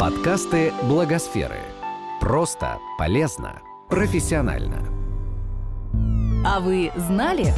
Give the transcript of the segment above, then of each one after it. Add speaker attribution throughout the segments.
Speaker 1: Подкасты Благосферы. Просто, полезно, профессионально.
Speaker 2: А вы знали?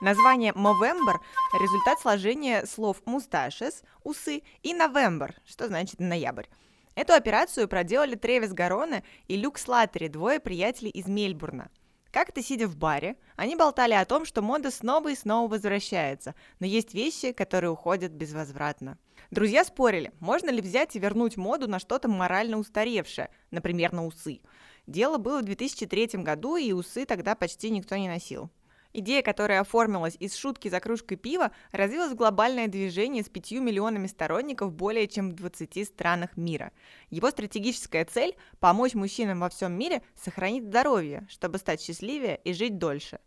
Speaker 3: Название Movember – результат сложения слов «мусташес» – усы и «November», что значит «ноябрь». Эту операцию проделали Тревис Гароне и Люк Слаттери, двое приятелей из Мельбурна. Как-то сидя в баре, они болтали о том, что мода снова и снова возвращается, но есть вещи, которые уходят безвозвратно. Друзья спорили, можно ли взять и вернуть моду на что-то морально устаревшее, например, на усы. Дело было в 2003 году, и усы тогда почти никто не носил. Идея, которая оформилась из шутки за кружкой пива, развилась в глобальное движение с пятью миллионами сторонников более чем в 20 странах мира. Его стратегическая цель – помочь мужчинам во всем мире сохранить здоровье, чтобы стать счастливее и жить дольше.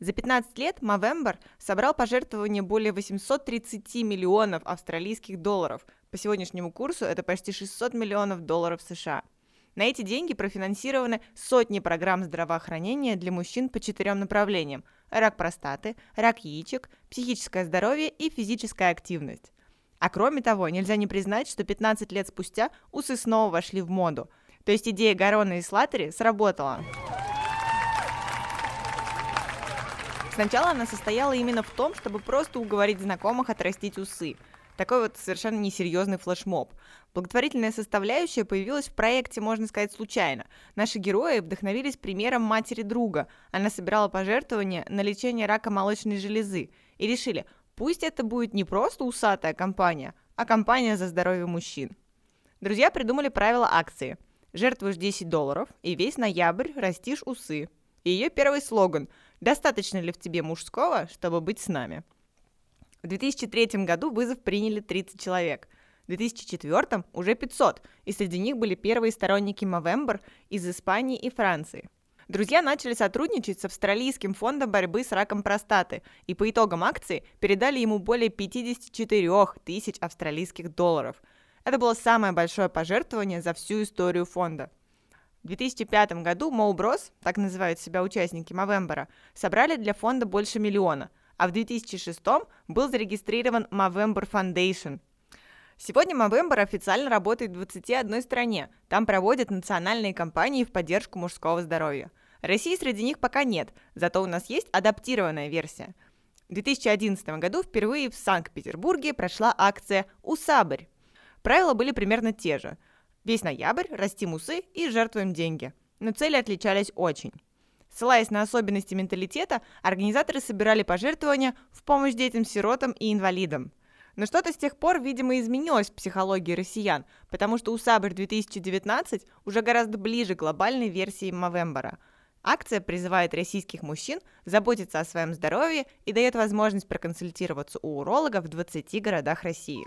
Speaker 3: За 15 лет Movember собрал пожертвования более 830 миллионов австралийских долларов. По сегодняшнему курсу это почти 600 миллионов долларов США – на эти деньги профинансированы сотни программ здравоохранения для мужчин по четырем направлениям – рак простаты, рак яичек, психическое здоровье и физическая активность. А кроме того, нельзя не признать, что 15 лет спустя усы снова вошли в моду. То есть идея Гарона и Слаттери сработала. Сначала она состояла именно в том, чтобы просто уговорить знакомых отрастить усы – такой вот совершенно несерьезный флешмоб. Благотворительная составляющая появилась в проекте, можно сказать, случайно. Наши герои вдохновились примером матери друга. Она собирала пожертвования на лечение рака молочной железы и решили, пусть это будет не просто усатая компания, а компания за здоровье мужчин. Друзья придумали правила акции. Жертвуешь 10 долларов, и весь ноябрь растишь усы. И ее первый слоган «Достаточно ли в тебе мужского, чтобы быть с нами?» В 2003 году вызов приняли 30 человек. В 2004 уже 500, и среди них были первые сторонники Movember из Испании и Франции. Друзья начали сотрудничать с Австралийским фондом борьбы с раком простаты и по итогам акции передали ему более 54 тысяч австралийских долларов. Это было самое большое пожертвование за всю историю фонда. В 2005 году Моуброс, так называют себя участники Мовембера, собрали для фонда больше миллиона – а в 2006 был зарегистрирован Movember Foundation. Сегодня Movember официально работает в 21 стране. Там проводят национальные кампании в поддержку мужского здоровья. России среди них пока нет, зато у нас есть адаптированная версия. В 2011 году впервые в Санкт-Петербурге прошла акция «Усабрь». Правила были примерно те же. Весь ноябрь растим усы и жертвуем деньги. Но цели отличались очень. Ссылаясь на особенности менталитета, организаторы собирали пожертвования в помощь детям-сиротам и инвалидам. Но что-то с тех пор, видимо, изменилось в психологии россиян, потому что Усабр 2019 уже гораздо ближе к глобальной версии Мовембера. Акция призывает российских мужчин заботиться о своем здоровье и дает возможность проконсультироваться у уролога в 20 городах России.